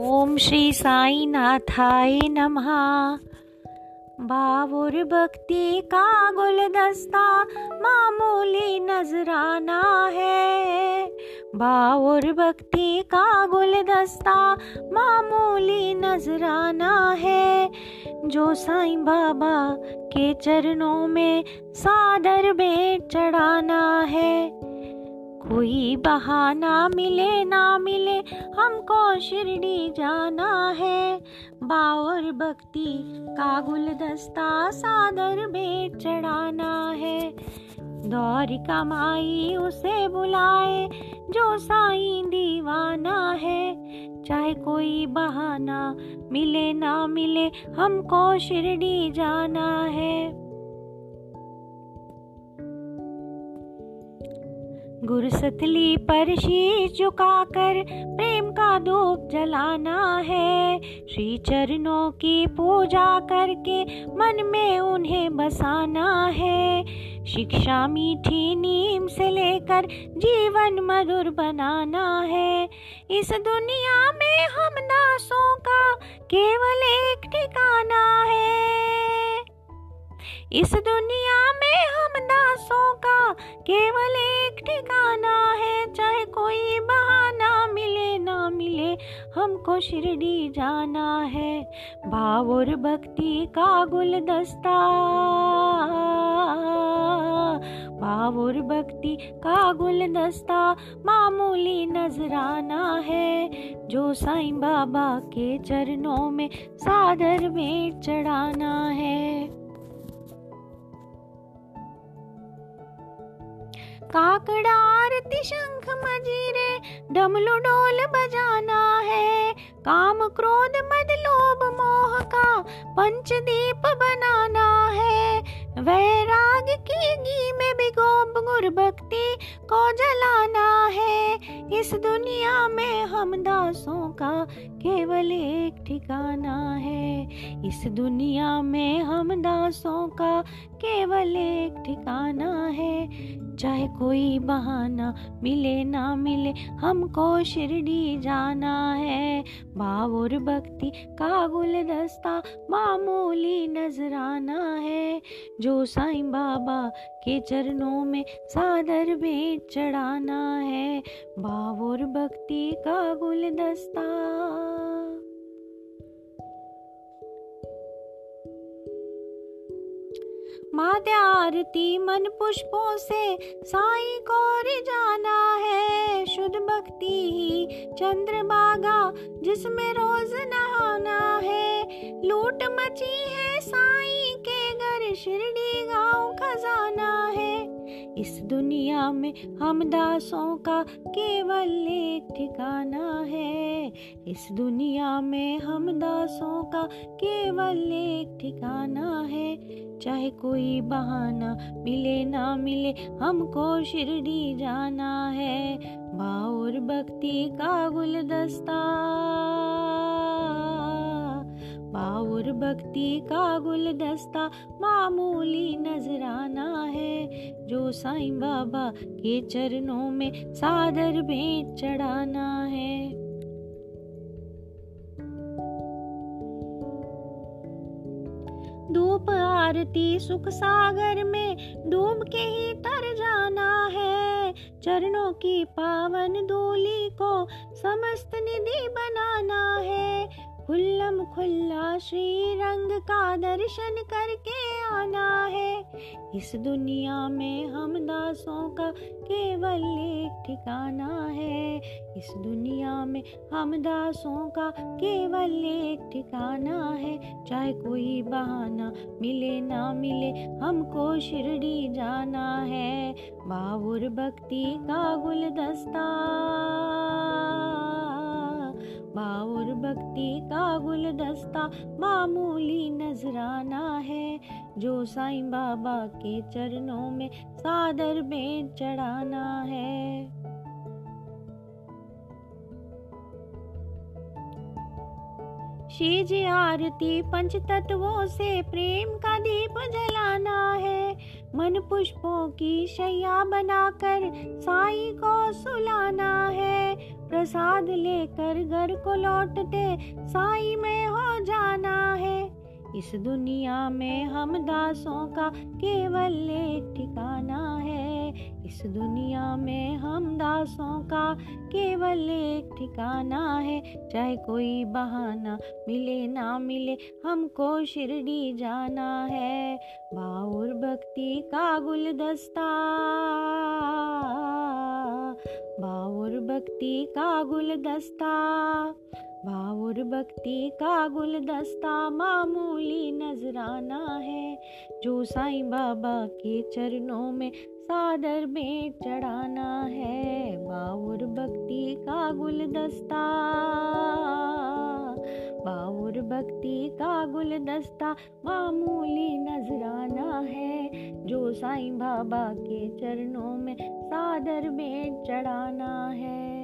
ओम श्री साई नाथाय नमः। बाबुर भक्ति का गुलदस्ता मामूली नजराना है। बाबुर भक्ति का गुलदस्ता मामूली नजराना है। जो साईं बाबा के चरणों में सादर भेंट चढ़ाना है। कोई बहाना मिले, ना मिले, हमको शिरडी जाना है। बावर भक्ति का गुलदस्ता, सादर भेंट चढ़ाना है। दौर कमाई उसे बुलाए, जो साईं दीवाना है। चाहे कोई बहाना मिले, ना मिले, हमको शिरडी जाना है। गुरसतली पर शीश झुकाकर प्रेम का धूप जलाना है। श्री चरणों की पूजा करके मन में उन्हें बसाना है। शिक्षा मीठी नीम से लेकर जीवन मधुर बनाना है। इस दुनिया में हम दासों का केवल एक इस दुनिया में हम दासों का केवल एक ठिकाना है। चाहे कोई बहाना मिले, ना मिले, हमको शिरडी जाना है। भाव और भक्ति का गुलदस्ता। भाव और भक्ति का गुलदस्ता मामूली नजराना है। जो साईं बाबा के चरणों में सादर में चढ़ाना है। काकड़ा आरती शंख मजीरे, डमलू डोल बजाना है। काम क्रोध मद लोभ मोह का पंचदीप बनाना है। वैराग की घी में भिगो गुर भक्ति को जलाना है। इस दुनिया में हम दासों का केवल एक ठिकाना है। इस दुनिया में हम दासों का केवल एक ठिकाना है। चाहे कोई बहाना मिले ना मिले, हमको शिरडी जाना है। बाबुर भक्ति का गुलदस्ता, मामूली नजराना है। जो साईं बाबा के चरणों में सादर भेंट चढ़ाना है बाबुर भक्ति का गुलदस्ता। माध्य आरती मन पुष्पों से साई को जाना है। शुद्ध भक्ति ही चंद्र बागा, जिसमें रोज नहाना है। लूट मची है साई के घर, शिरडी गाँव खजाना है। इस दुनिया में हम दासों का केवल एक ठिकाना है। इस दुनिया में हम दासों का केवल एक ठिकाना है। चाहे कोई बहाना मिले ना मिले, हमको शिरडी जाना है। बाउर भक्ति का गुलदस्ता। बाउर भक्ति का गुलदस्ता मामूली नजराना है। जो साईं बाबा के चरणों में सादर भेंट चढ़ाना है। धूप आरती सुख सागर में डूब के ही तर जाना है। चरणों की पावन धूली को समस्त निधि बनाना है। खुल्लम खुल्ला श्री रंग का दर्शन करके आना है। इस दुनिया में हम दासों का केवल एक ठिकाना है। इस दुनिया में हम दासों का केवल एक ठिकाना है। चाहे कोई बहाना मिले ना मिले, हमको शिरडी जाना है। बाबुर भक्ति का गुलदस्ता। बाउर भक्ति का गुलदस्ता मामूली नजराना है। जो साईं बाबा के चरणों में सादर में चढ़ाना है। शीज आरती पंच तत्वों से प्रेम का दीप जलाना है। मन पुष्पों की शैया बनाकर साई को सुलाना है। प्रसाद लेकर घर को लौटते, साई में हो जाना है। इस दुनिया में हम दासों का केवल एक ठिकाना है। इस दुनिया में हम दासों का केवल एक ठिकाना है। चाहे कोई बहाना मिले, ना मिले, हमको शिरडी जाना है। बाउर भक्ति का गुलदस्ता। बाउर भक्ति का गुलदस्ता भावुर भक्ति का गुलदस्ता मामूली नजराना है। जो साईं बाबा के चरणों में, सादर में चढ़ाना है। बाउर भक्ति का गुलदस्ता बाउर भक्ति का गुलदस्ता मामूली नजराना है। साईं बाबा के चरणों में सादर में चढ़ाना है।